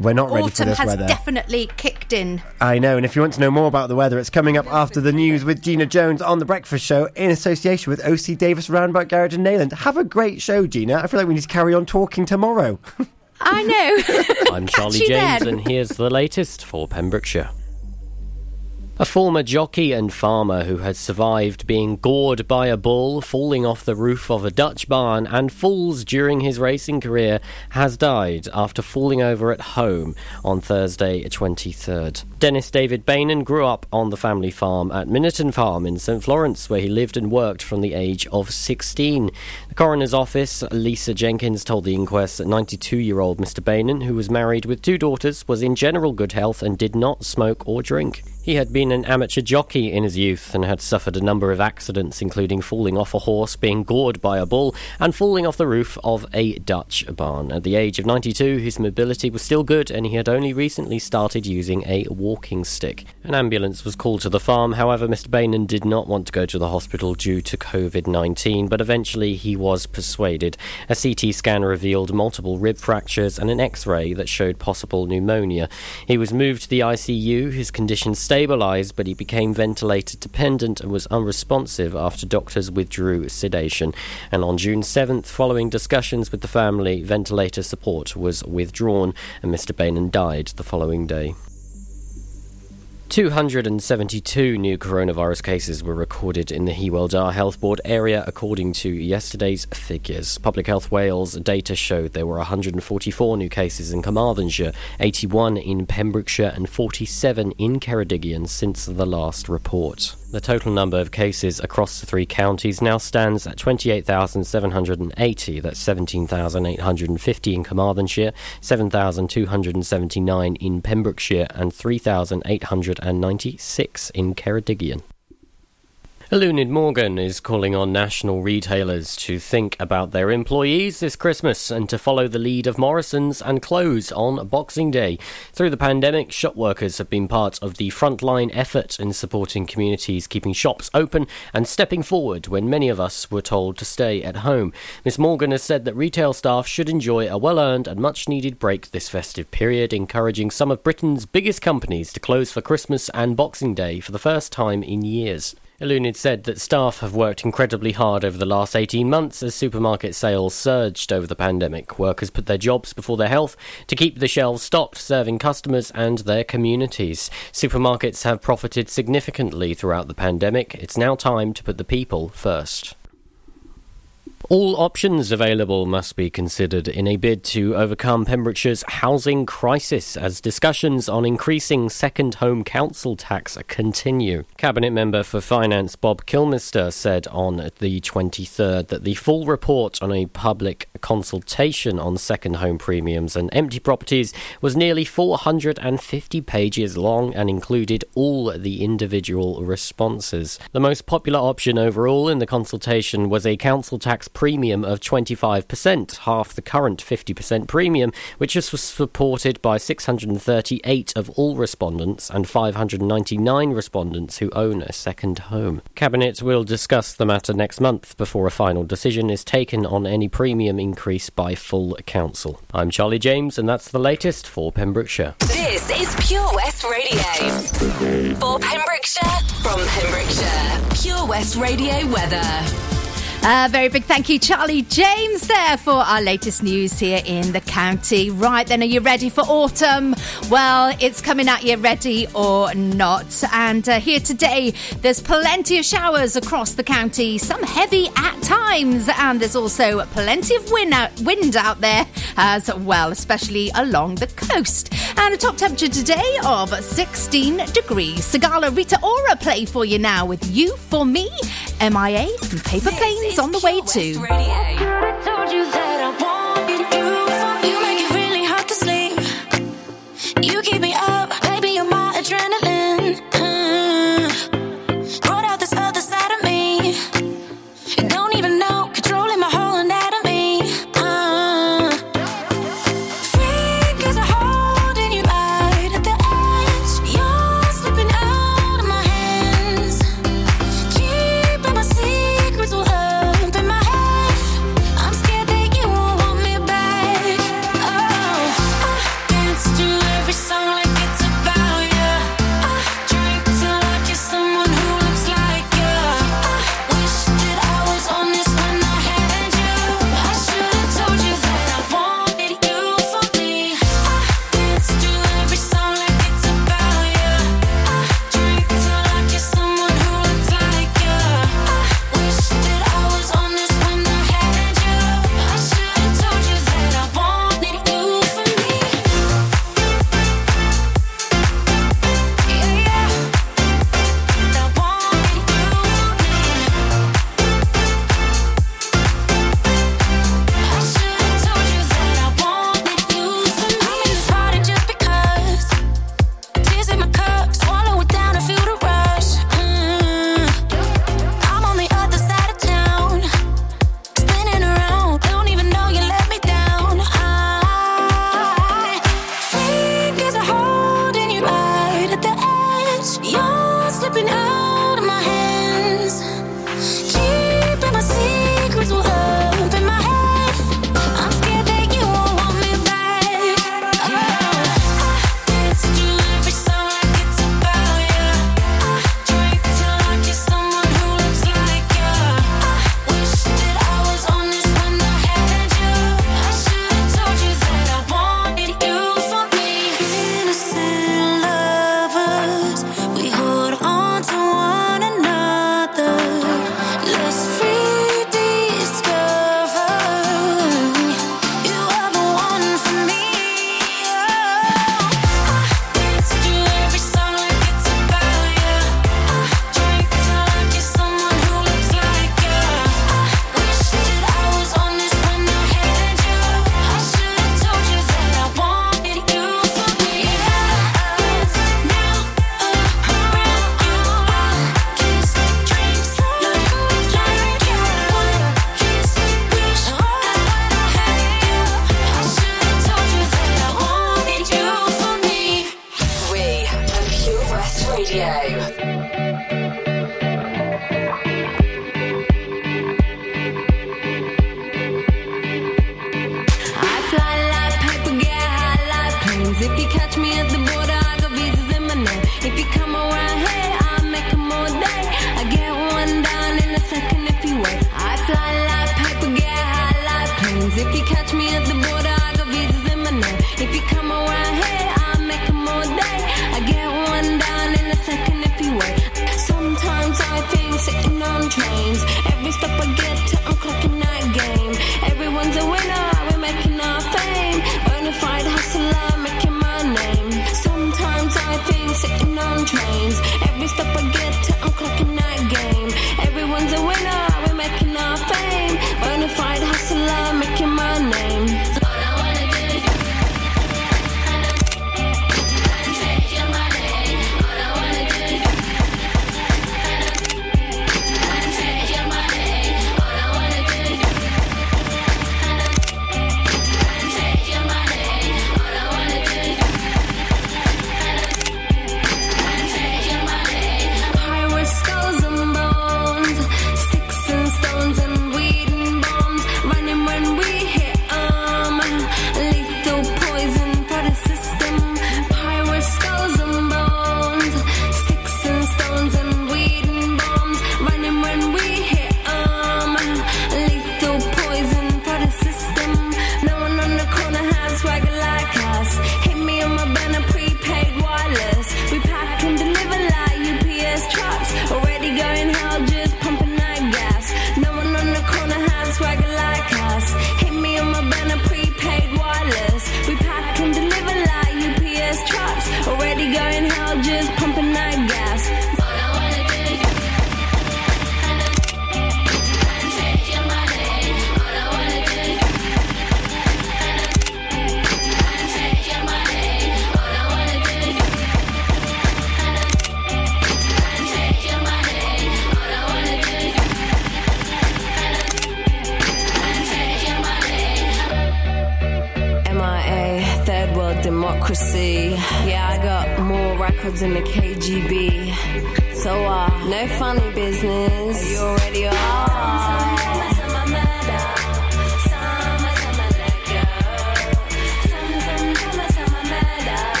We're not ready Autumn for this has weather. definitely kicked in. I know, and if you want to know more about the weather, it's coming up after the news with Gina Jones on The Breakfast Show in association with OC Davis Roundabout Garage in Neyland. Have a great show, Gina. I feel like we need to carry on talking tomorrow. I know. I'm Charlie James, then. and here's the latest for Pembrokeshire. A former jockey and farmer who had survived being gored by a bull, falling off the roof of a Dutch barn, and falls during his racing career has died after falling over at home on Thursday, 23rd. Dennis David Bainan grew up on the family farm at Minnerton Farm in St Florence, where he lived and worked from the age of 16. The coroner's office, Lisa Jenkins, told the inquest that 92 year old Mr. Bainan, who was married with two daughters, was in general good health and did not smoke or drink. He had been an amateur jockey in his youth and had suffered a number of accidents, including falling off a horse, being gored by a bull, and falling off the roof of a Dutch barn. At the age of 92, his mobility was still good and he had only recently started using a walking stick. An ambulance was called to the farm, however, Mr. Bainan did not want to go to the hospital due to COVID 19, but eventually he was persuaded. A CT scan revealed multiple rib fractures and an x ray that showed possible pneumonia. He was moved to the ICU, his condition stabilised, but he became ventilator dependent and was unresponsive after doctors withdrew sedation. And on June 7th, following discussions with the family, ventilator support was withdrawn, and Mr. Bainan died the following day. 272 new coronavirus cases were recorded in the Hywel Dda Health Board area, according to yesterday's figures. Public Health Wales data showed there were 144 new cases in Carmarthenshire, 81 in Pembrokeshire, and 47 in Ceredigion since the last report. The total number of cases across the three counties now stands at 28,780. That's 17,850 in Carmarthenshire, 7,279 in Pembrokeshire, and 3,896 in Ceredigion. Eluned Morgan is calling on national retailers to think about their employees this Christmas and to follow the lead of Morrison's and close on Boxing Day. Through the pandemic, shop workers have been part of the frontline effort in supporting communities keeping shops open and stepping forward when many of us were told to stay at home. Miss Morgan has said that retail staff should enjoy a well earned and much needed break this festive period, encouraging some of Britain's biggest companies to close for Christmas and Boxing Day for the first time in years. Eluned said that staff have worked incredibly hard over the last 18 months as supermarket sales surged over the pandemic. Workers put their jobs before their health to keep the shelves stocked, serving customers and their communities. Supermarkets have profited significantly throughout the pandemic. It's now time to put the people first. All options available must be considered in a bid to overcome Pembrokeshire's housing crisis as discussions on increasing second home council tax continue. Cabinet member for Finance Bob Kilmister said on the 23rd that the full report on a public consultation on second home premiums and empty properties was nearly 450 pages long and included all the individual responses. The most popular option overall in the consultation was a council tax premium of 25%, half the current 50% premium, which was supported by 638 of all respondents and 599 respondents who own a second home. Cabinet will discuss the matter next month before a final decision is taken on any premium increase by full council. I'm Charlie James, and that's the latest for Pembrokeshire. This is Pure West Radio. For Pembrokeshire, from Pembrokeshire, Pure West Radio weather. A very big thank you, Charlie James, there for our latest news here in the county. Right then, are you ready for autumn? Well, it's coming at you, ready or not. And uh, here today, there's plenty of showers across the county, some heavy at times, and there's also plenty of wind out, wind out there as well, especially along the coast. And a top temperature today of 16 degrees. Sigala Rita Ora play for you now with You For Me, MIA, and Paper Planes on the way too. Catch me at the border, I got visas in my name. If you come around here, I'll make 'em all day. I get one down in a second if you wait. I fly like paper, get high like planes. If you catch me at the border,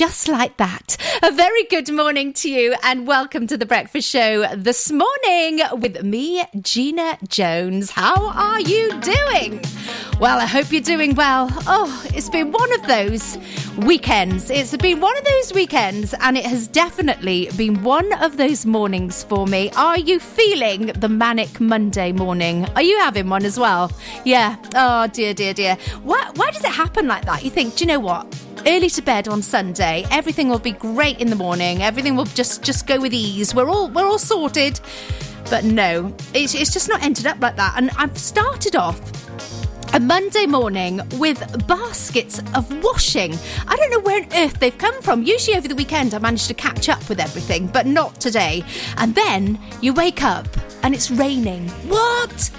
just like that. A very good morning to you, and welcome to the Breakfast Show this morning with me, Gina Jones. How are you doing? Well, I hope you're doing well. Oh, it's been one of those weekends. It's been one of those weekends, and it has definitely been one of those mornings for me. Are you feeling the manic Monday morning? Are you having one as well? Yeah. Oh, dear, dear, dear. Why, why does it happen like that? You think, do you know what? Early to bed on Sunday. Everything will be great in the morning. Everything will just just go with ease. We're all we're all sorted. But no, it's, it's just not ended up like that. And I've started off a Monday morning with baskets of washing. I don't know where on earth they've come from. Usually over the weekend I manage to catch up with everything, but not today. And then you wake up and it's raining. What?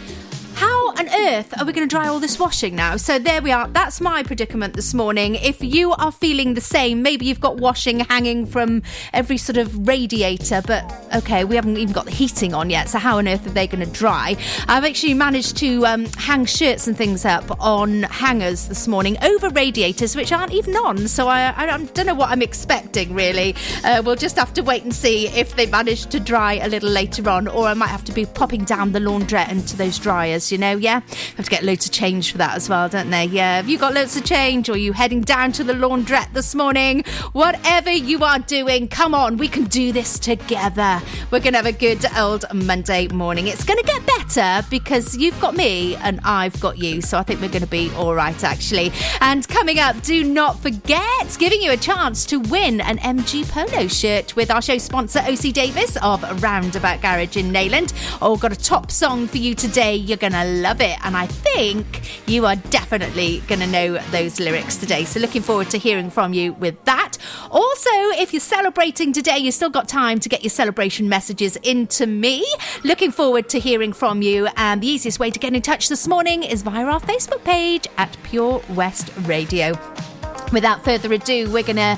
How on earth are we going to dry all this washing now? So there we are. That's my predicament this morning. If you are feeling the same, maybe you've got washing hanging from every sort of radiator, but okay, we haven't even got the heating on yet. So how on earth are they going to dry? I've actually managed to um, hang shirts and things up on hangers this morning over radiators, which aren't even on. So I, I don't know what I'm expecting really. Uh, we'll just have to wait and see if they manage to dry a little later on, or I might have to be popping down the laundrette into those dryers. You know, yeah, have to get loads of change for that as well, don't they? Yeah. Have you got loads of change, or are you heading down to the laundrette this morning? Whatever you are doing, come on, we can do this together. We're going to have a good old Monday morning. It's going to get better because you've got me and I've got you. So I think we're going to be all right, actually. And coming up, do not forget giving you a chance to win an MG Polo shirt with our show sponsor, OC Davis of Roundabout Garage in Neyland. Oh, got a top song for you today. You're going to love it. And I think you are definitely going to know those lyrics today. So looking forward to hearing from you with that. Also, if you're celebrating today, you've still got time to get your celebration messages into me. Looking forward to hearing from you. And the easiest way to get in touch this morning is via our Facebook page at Pure West Radio. Without further ado, we're going to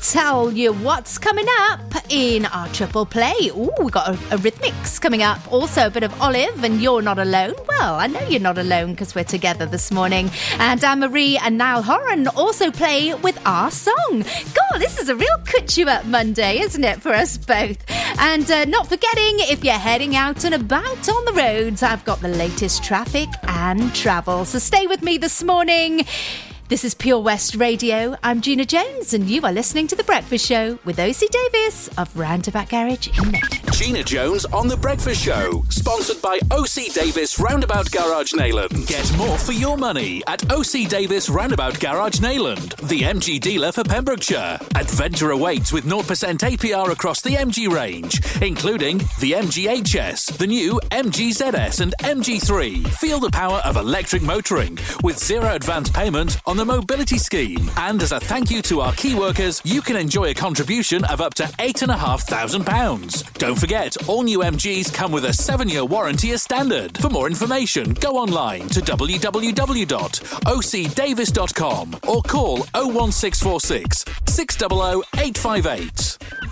tell you what's coming up in our triple play. Ooh, we've got a, a rhythmics coming up. Also, a bit of Olive, and you're not alone. Well, I know you're not alone because we're together this morning. And Anne Marie and Niall Horan also play with our song. God, this is a real cut you up Monday, isn't it, for us both? And uh, not forgetting, if you're heading out and about on the roads, I've got the latest traffic and travel. So stay with me this morning. This is Pure West Radio. I'm Gina Jones, and you are listening to The Breakfast Show with OC Davis of Roundabout Garage in Neyland. Gina Jones on The Breakfast Show, sponsored by OC Davis Roundabout Garage Neyland. Get more for your money at OC Davis Roundabout Garage Neyland, the MG dealer for Pembrokeshire. Adventure awaits with 0% APR across the MG range, including the MGHS, the new MGZS, and MG3. Feel the power of electric motoring with zero advance payment on the mobility scheme. And as a thank you to our key workers, you can enjoy a contribution of up to £8,500. Don't forget, all new MGs come with a seven year warranty as standard. For more information, go online to www.ocdavis.com or call 01646 600 858.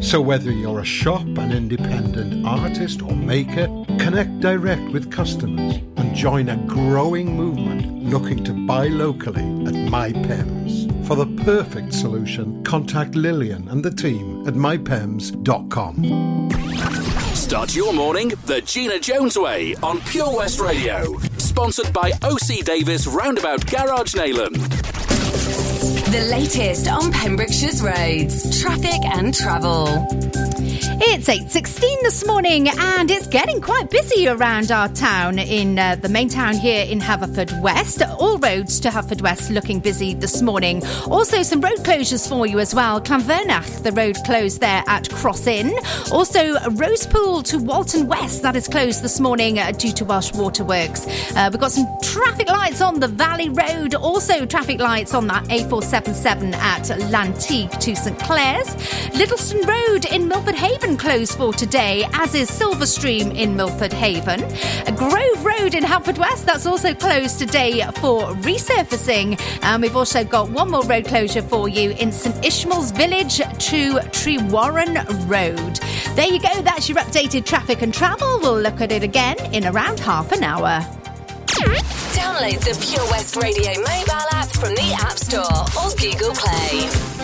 So, whether you're a shop, an independent artist, or maker, connect direct with customers and join a growing movement looking to buy locally at MyPems. For the perfect solution, contact Lillian and the team at mypems.com. Start your morning the Gina Jones way on Pure West Radio. Sponsored by OC Davis Roundabout Garage Neyland. The latest on Pembrokeshire's roads, traffic and travel. It's 8.16 this morning and it's getting quite busy around our town in uh, the main town here in Haverfordwest. All roads to Haverfordwest looking busy this morning. Also some road closures for you as well. Llanfyrnach, the road closed there at Cross Inn. Also Rosepool to Walton West, that is closed this morning uh, due to Welsh Waterworks. Uh, we've got some traffic lights on the Valley Road. Also traffic lights on that A477 at Llanteg to St Clears. Littleston Road in Milford Haven closed for today, as is Silverstream in Milford Haven. Grove Road in Haverfordwest, that's also closed today for resurfacing. And we've also got one more road closure for you in St Ishmael's Village to Trewarren Road. There you go, that's your updated traffic and travel. We'll look at it again in around half an hour. Download the Pure West Radio mobile app from the App Store or Google Play.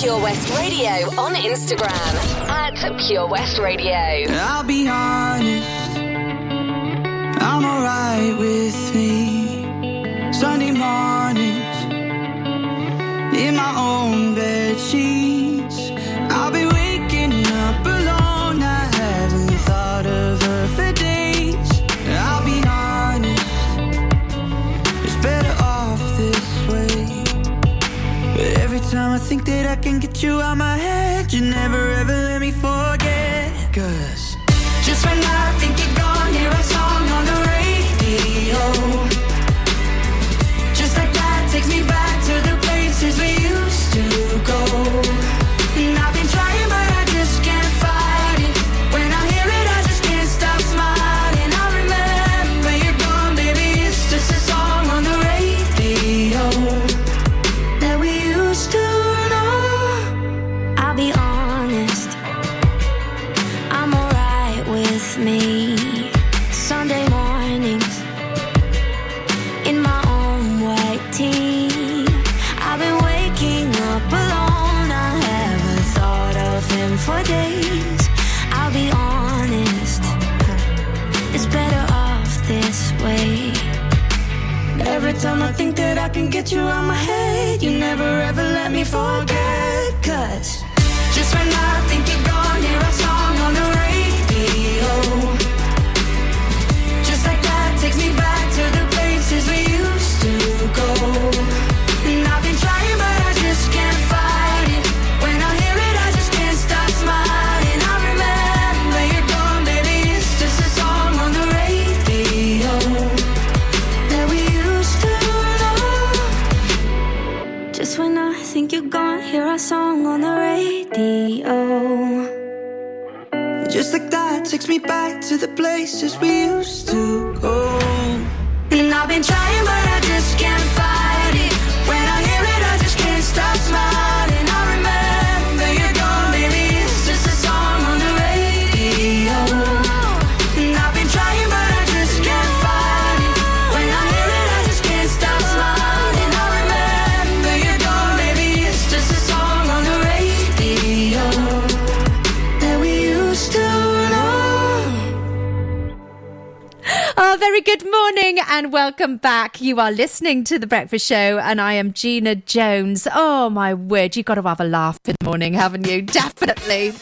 Pure West Radio on Instagram at Pure West Radio. I'll be honest, I'm alright with me. Sunday mornings, in my own bed sheets. Can get you out my head, you never Just like that takes me back to the places we used to go. And I've been trying, but I very good morning and welcome back. You are listening to The Breakfast Show and I am Gina Jones. Oh, my word, you've got to have a laugh in the morning, haven't you? Definitely.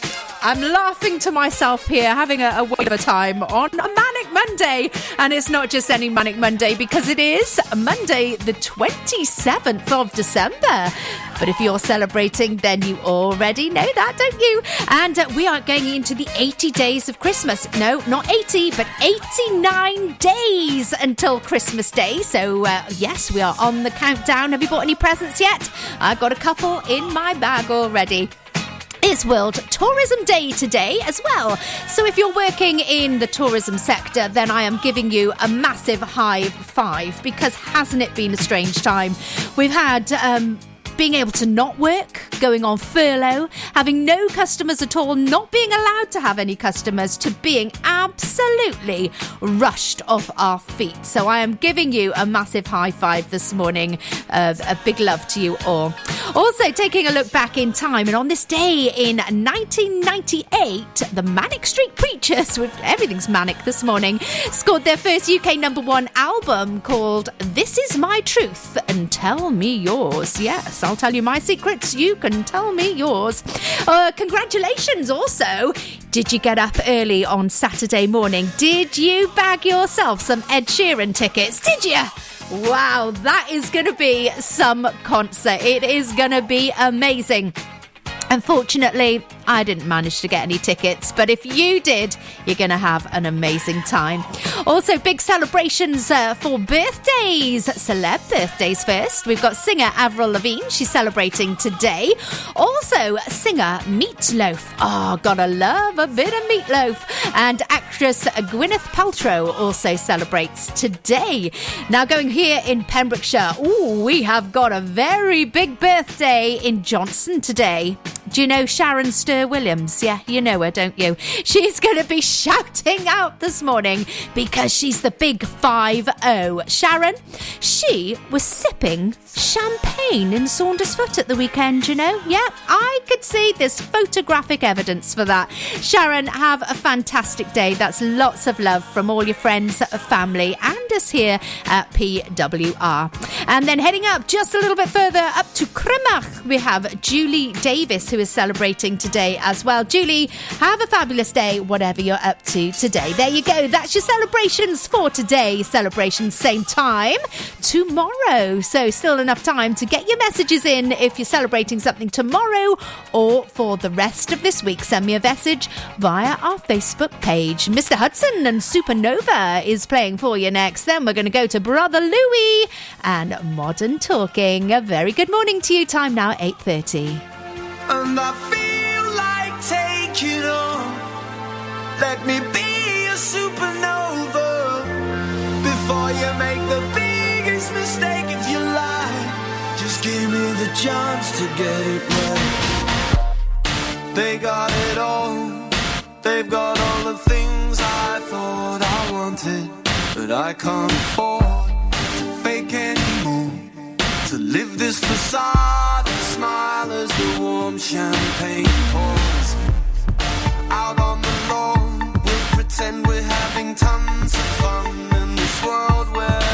I'm laughing to myself here, having a, a of a time on a Manic Monday. And it's not just any Manic Monday because it is Monday, the 27th of December. But if you're celebrating, then you already know that, don't you? And uh, we are going into the 80 days of Christmas. No, not 80, but 89 days until Christmas Day. So, uh, yes, we are on the countdown. Have you bought any presents yet? I've got a couple in my bag already. It's World Tourism Day today as well. So if you're working in the tourism sector, then I am giving you a massive high five because hasn't it been a strange time? We've had um, being able to not work, going on furlough, having no customers at all, not being allowed to have any customers, to being absolutely rushed off our feet. So I am giving you a massive high five this morning. Uh, a big love to you all. Also, taking a look back in time, and on this day in 1998, the Manic Street Preachers, with everything's manic this morning, scored their first UK number one album called This Is My Truth and Tell Me Yours. Yes, I'll tell you my secrets, you can tell me yours. Uh, congratulations also. Did you get up early on Saturday morning? Did you bag yourself some Ed Sheeran tickets? Did you? Wow, that is going to be some concert. It is going to be amazing. Unfortunately, I didn't manage to get any tickets, but if you did, you're going to have an amazing time. Also, big celebrations uh, for birthdays, celeb birthdays first. We've got singer Avril Lavigne, she's celebrating today. Also, singer Meatloaf. Oh, gotta love a bit of meatloaf. And actress Gwyneth Paltrow also celebrates today. Now, going here in Pembrokeshire, ooh, we have got a very big birthday in Johnston today. Do you know Sharon Stir Williams? Yeah, you know her, don't you? She's going to be shouting out this morning because she's the big 5 0. Sharon, she was sipping champagne in Saundersfoot at the weekend, you know? Yeah, I could see this photographic evidence for that. Sharon, have a fantastic day. That's lots of love from all your friends, family, and us here at PWR. And then heading up just a little bit further up to Crymych, we have Julie Davis who is celebrating today as well. Julie, have a fabulous day, whatever you're up to today. There you go. That's your celebrations for today. Celebrations same time tomorrow. So still enough time to get your messages in if you're celebrating something tomorrow or for the rest of this week. Send me a message via our Facebook page. Mr. Hudson and Supernova is playing for you next. Then we're going to go to Brother Louie and Modern Talking. A very good morning to you. Time now 8:30. And I feel like taking on. Let me be a supernova before you make the biggest mistake of your life. Just give me the chance to get it right. They got it all. They've got all the things I thought I wanted, but I can't afford to fake anymore. To live this facade smile as the warm champagne pours out on the lawn. We'll pretend we're having tons of fun in this world where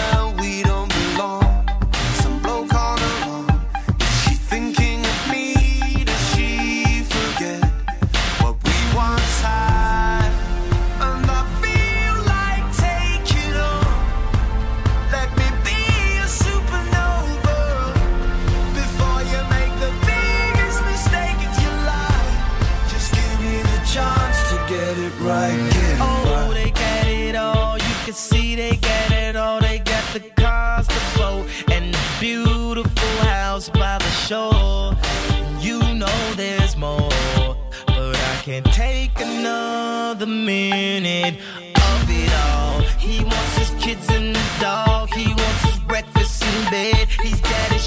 another minute of it all. He wants his kids and the dog. He wants his breakfast in bed. His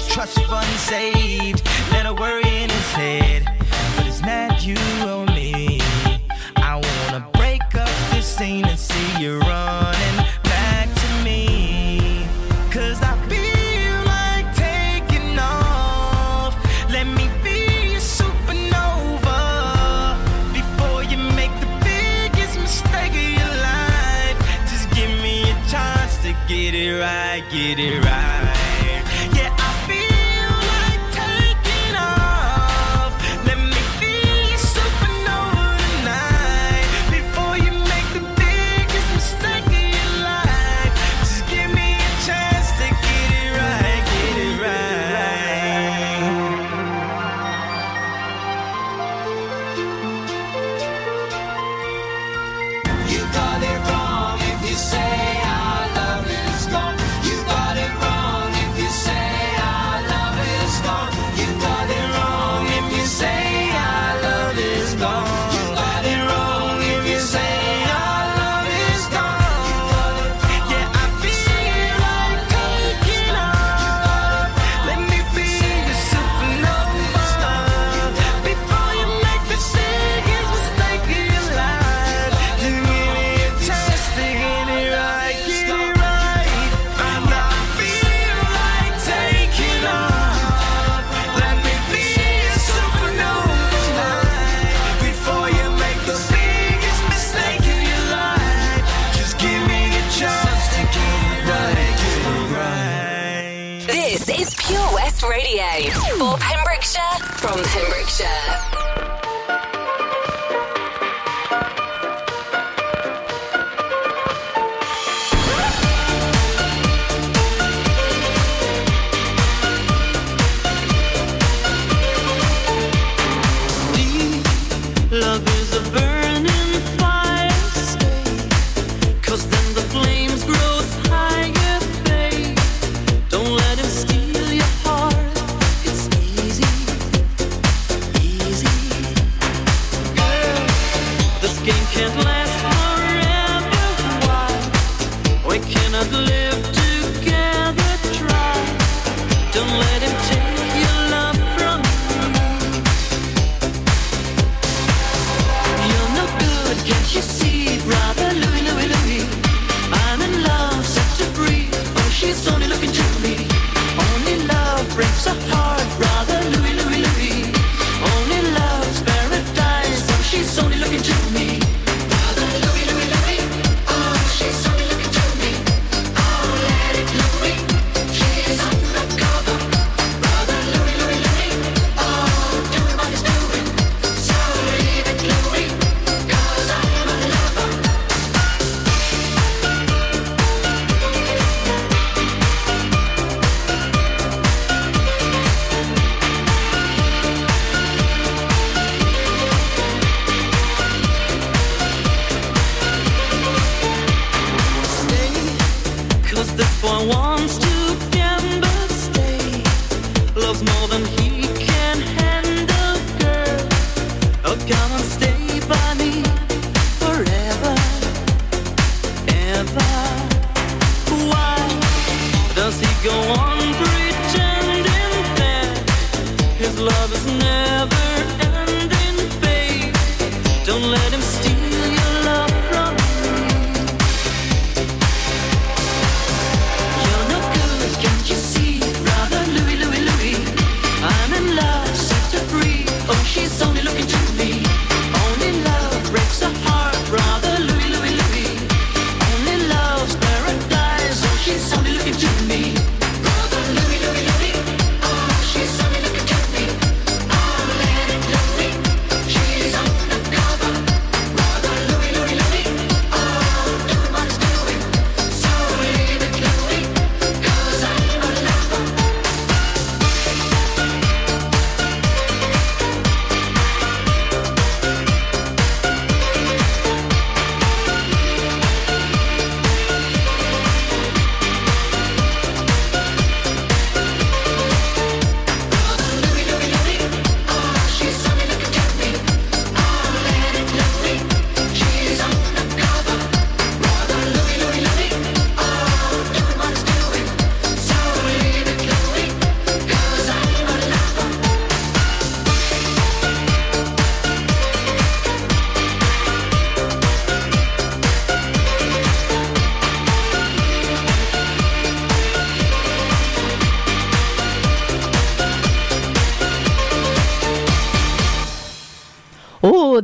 trust fund saved.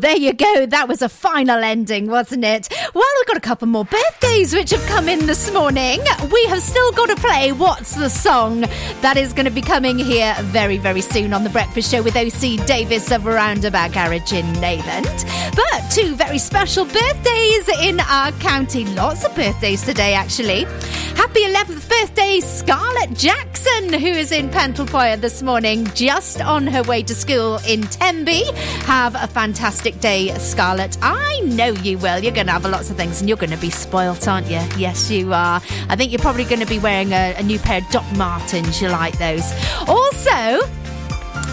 There you go. That was a final ending, wasn't it? Well, we've got a couple more birthdays which have come in this morning. We have still got to play What's the Song? That is going to be coming here very, very soon on The Breakfast Show with OC Davis of Roundabout Garage in Neyland. But two very special birthdays in our county. Lots of birthdays today, actually. Happy 11th birthday, Scarlett Jackson, who is in Pentlepoir this morning, just on her way to school in Tenby. Have a fantastic day, Scarlett. I know you will. You're going to have lots of things and you're going to be spoilt, aren't you? Yes, you are. I think you're probably going to be wearing a, a new pair of Doc Martens. You like those. Also,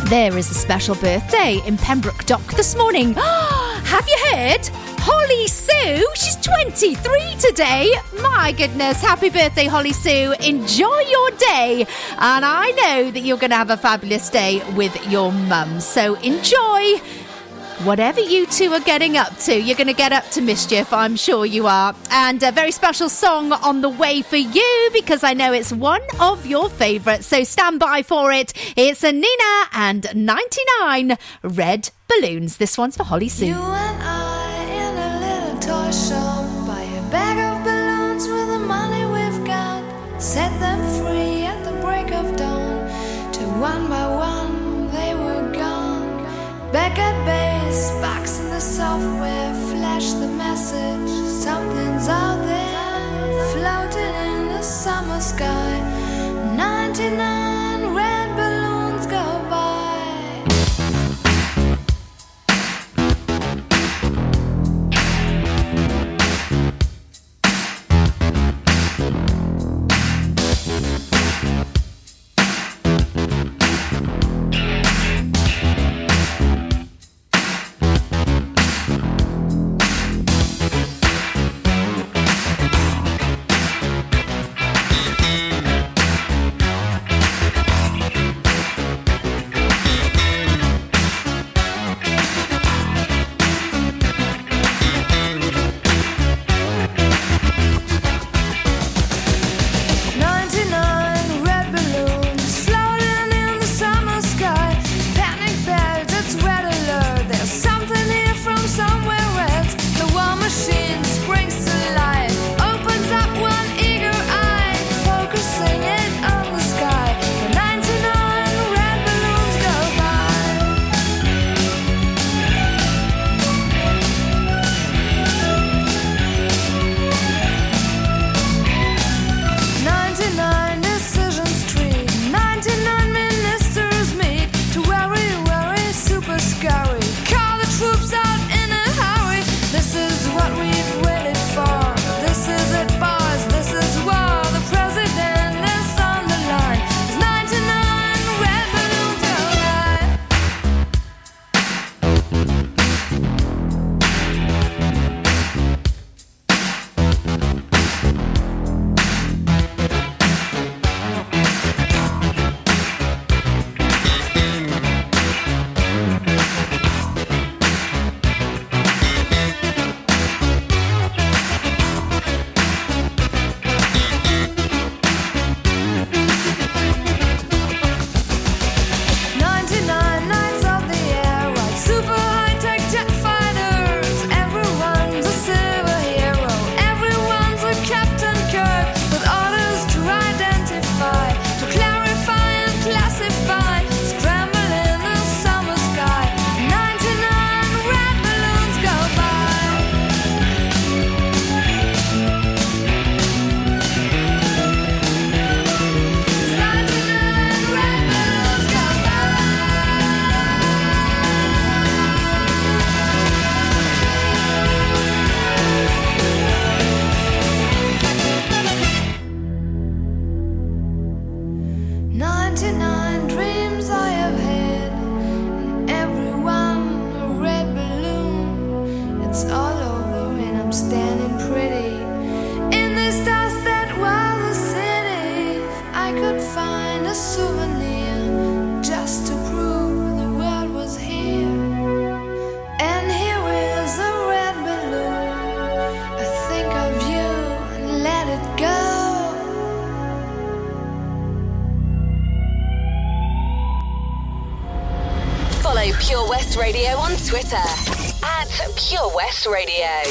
there is a special birthday in Pembroke Dock this morning. Have you heard? Holly Sue, 23 today. My goodness, happy birthday, Holly Sue. Enjoy your day. And I know that you're going to have a fabulous day with your mum. So enjoy whatever you two are getting up to. You're going to get up to mischief, I'm sure you are. And a very special song on the way for you because I know it's one of your favourites. So stand by for it. It's a Nena and 99 Red Balloons. This one's for Holly Sue. Box in the software, flash the message. Twitter at Pure West Radio.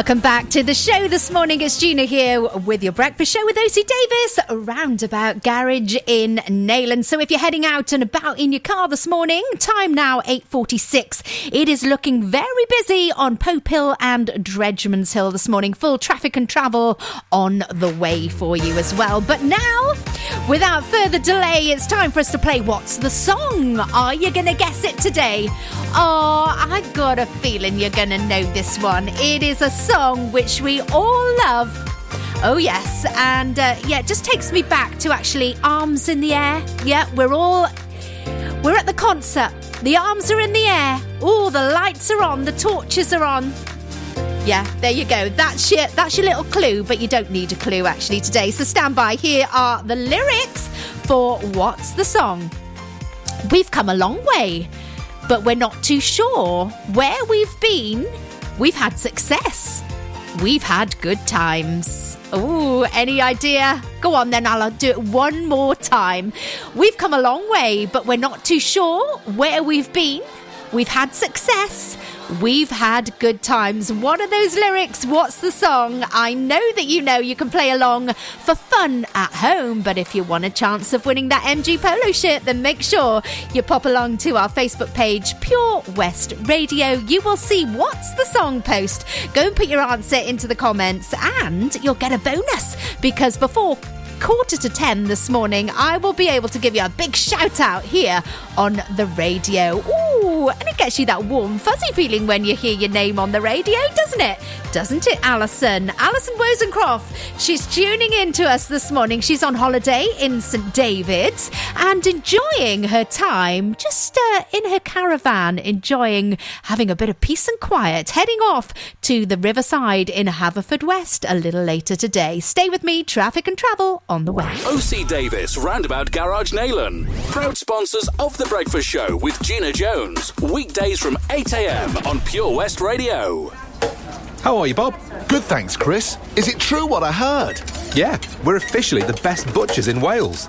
Welcome back to the show this morning. It's Gina here with your breakfast show with OC Davis, roundabout garage in Neyland. So if you're heading out and about in your car this morning, time now 8.46. It is looking very busy on Pope Hill and Dredgeman's Hill this morning. Full traffic and travel on the way for you as well. But now Without further delay, it's time for us to play What's the Song? Are you going to guess it today? Oh, I got a feeling you're going to know this one. It is a song which we all love. Oh, yes. And uh, yeah, it just takes me back to actually arms in the air. Yeah, we're all. We're at the concert. The arms are in the air. All the lights are on. The torches are on. Yeah, there you go. That's your that's your little clue, but you don't need a clue actually today. So stand by. Here are the lyrics for What's the Song? We've come a long way, but we're not too sure where we've been. We've had success. We've had good times. Ooh, any idea? Go on then, I'll do it one more time. We've come a long way, but we're not too sure where we've been. We've had success. We've had good times. What are those lyrics? What's the song? I know that you know you can play along for fun at home, but if you want a chance of winning that MG Polo shirt, then make sure you pop along to our Facebook page, Pure West Radio. You will see What's the Song post. Go and put your answer into the comments, and you'll get a bonus because before quarter to 10 this morning, I will be able to give you a big shout out here on the radio. Ooh, and it gets you that warm, fuzzy feeling when you hear your name on the radio, doesn't it? Doesn't it, Alison? Alison Wozencroft. She's tuning in to us this morning. She's on holiday in St. David's and enjoying her time just uh, in her caravan, enjoying having a bit of peace and quiet, heading off to the riverside in Haverfordwest a little later today. Stay with me, traffic and travel on the way. OC Davis Roundabout Garage Neyland. Proud sponsors of The Breakfast Show with Gina Jones. Weekdays from 8am on Pure West Radio. How are you, Bob? Good, thanks, Chris. Is it true what I heard? Yeah, we're officially the best butchers in Wales.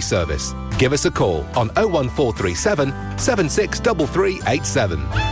service. Give us a call on 01437 763387.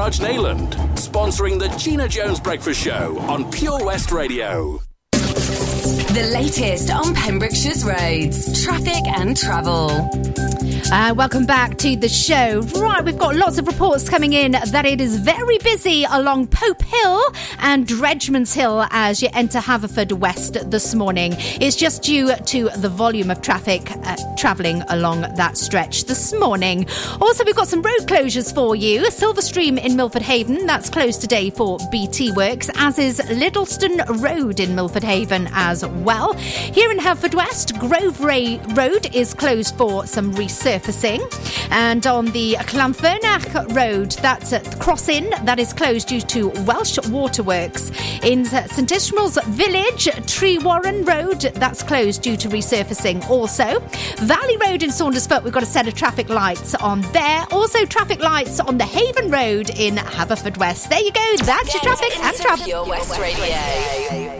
Neyland, sponsoring the Gina Jones Breakfast Show on Pure West Radio. The latest on Pembrokeshire's roads, traffic and travel. Uh, welcome back to the show. Right, we've got lots of reports coming in that it is very busy along Pope Hill and Dredgeman's Hill as you enter Haverfordwest this morning. It's just due to the volume of traffic uh, travelling along that stretch this morning. Also, we've got some road closures for you. Silverstream in Milford Haven, that's closed today for BT works, as is Littleston Road in Milford Haven as well. Here in Haverfordwest, Grove Ray Road is closed for some resurfacing resurfacing. And on the Llanfyrnach Road, that's at Crossing, that is closed due to Welsh Waterworks. In St Ishmael's Village, Tree Warren Road, that's closed due to resurfacing also. Valley Road in Saundersfoot, we've got a set of traffic lights on there. Also, traffic lights on the Haven Road in Haverfordwest. There you go, that's your traffic and traffic. Pure West Radio.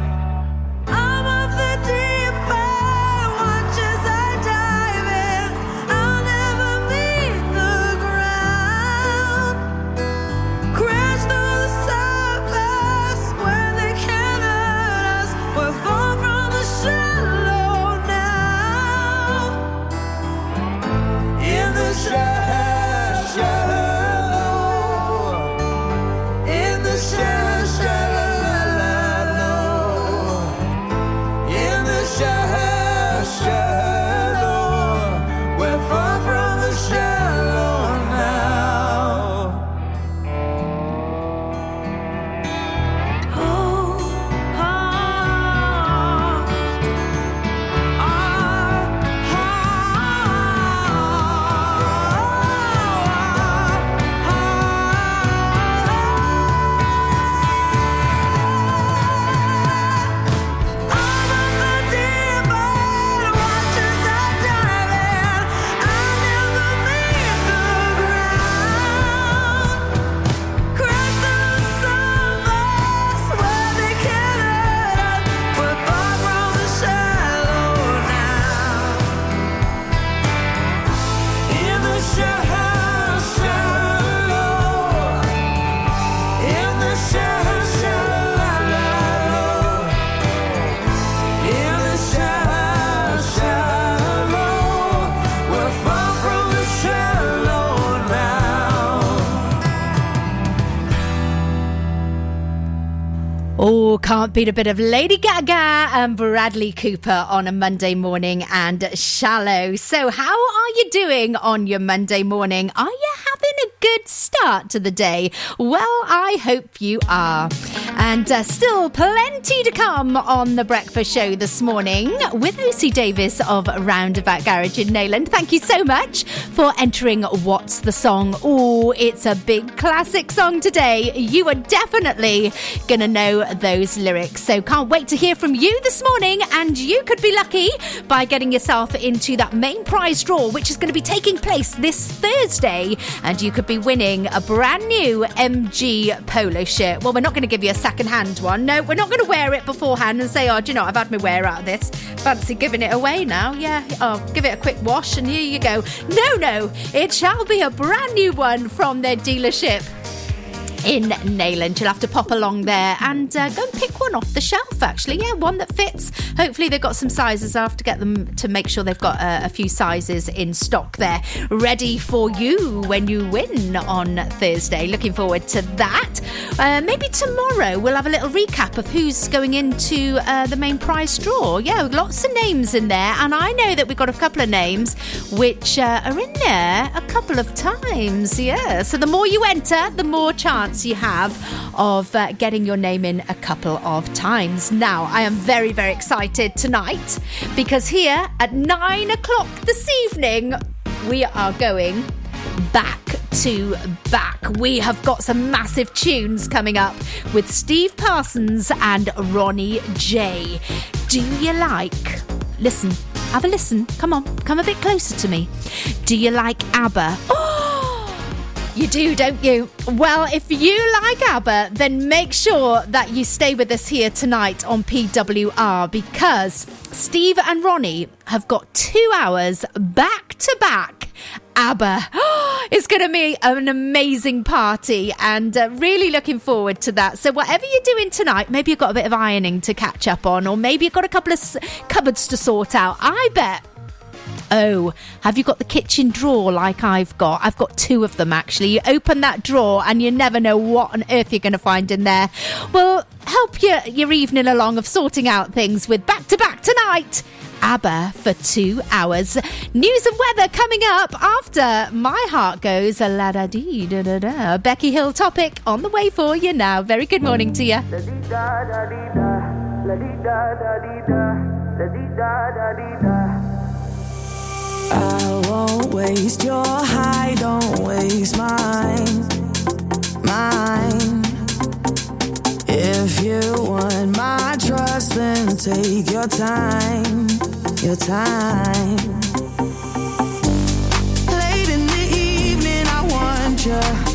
Oh, can't beat a bit of Lady Gaga and Bradley Cooper on a Monday morning and shallow. So, how are you doing on your Monday morning? Are you a good start to the day? Well, I hope you are. And uh, still plenty to come on the breakfast show this morning with OC Davis of Roundabout Garage in Neyland. Thank you so much for entering What's the Song? Oh, it's a big classic song today. You are definitely going to know those lyrics. So can't wait to hear from you this morning. And you could be lucky by getting yourself into that main prize draw, which is going to be taking place this Thursday. And you could be winning a brand new MG polo shirt. Well, we're not going to give you a second hand one. No, we're not going to wear it beforehand and say, oh, do you know, I've had my wear out of this. Fancy giving it away now. Yeah, oh, give it a quick wash and here you go. No, no, it shall be a brand new one from their dealership in Neyland. You'll have to pop along there and uh, go and pick one off the shelf, actually. Yeah, one that fits. Hopefully, they've got some sizes. I have to get them to make sure they've got uh, a few sizes in stock there, ready for you when you win on Thursday. Looking forward to that. Uh, maybe tomorrow we'll have a little recap of who's going into uh, the main prize draw. Yeah, lots of names in there, and I know that we've got a couple of names which uh, are in there a couple of times. Yeah, so the more you enter, the more chance you have of uh, getting your name in a couple of times. Now, I am very, very excited tonight because here at nine o'clock this evening, we are going back to back. We have got some massive tunes coming up with Steve Parsons and Ronnie J. Do you like? Listen, have a listen. Come on, come a bit closer to me. Do you like ABBA? You do, don't you? Well, if you like ABBA, then make sure that you stay with us here tonight on PWR because Steve and Ronnie have got two hours back to back. ABBA. It's going to be an amazing party and uh, really looking forward to that. So, whatever you're doing tonight, maybe you've got a bit of ironing to catch up on, or maybe you've got a couple of s- cupboards to sort out. I bet Oh, have you got the kitchen drawer like I've got? I've got two of them actually. You open that drawer and you never know what on earth you're going to find in there. Well, help your, your evening along of sorting out things with Back to Back tonight. ABBA for two hours. News and weather coming up after My Heart Goes a la da dee da da da. Becky Hill Topic on the way for you now. Very good morning to you. I won't waste your high, don't waste mine, mine. If you want my trust, then take your time, your time. Late in the evening, I want you.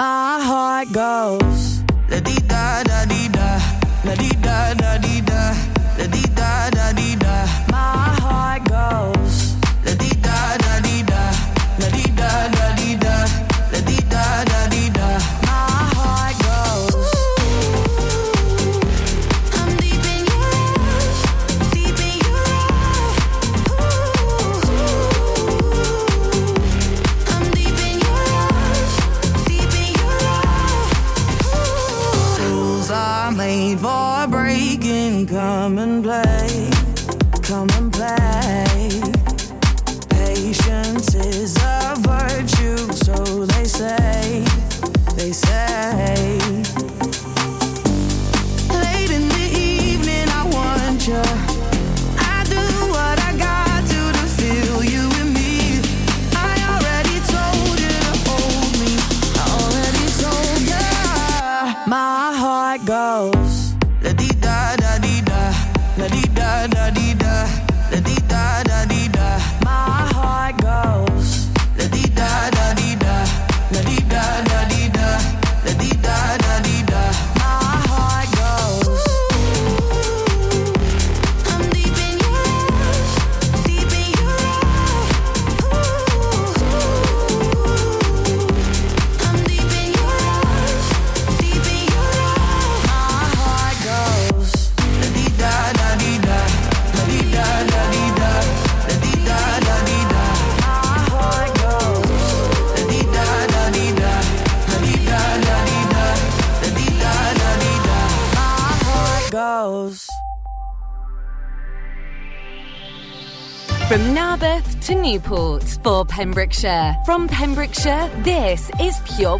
My heart goes. La di da da di da, la di Pembrokeshire. From Pembrokeshire, this is Pure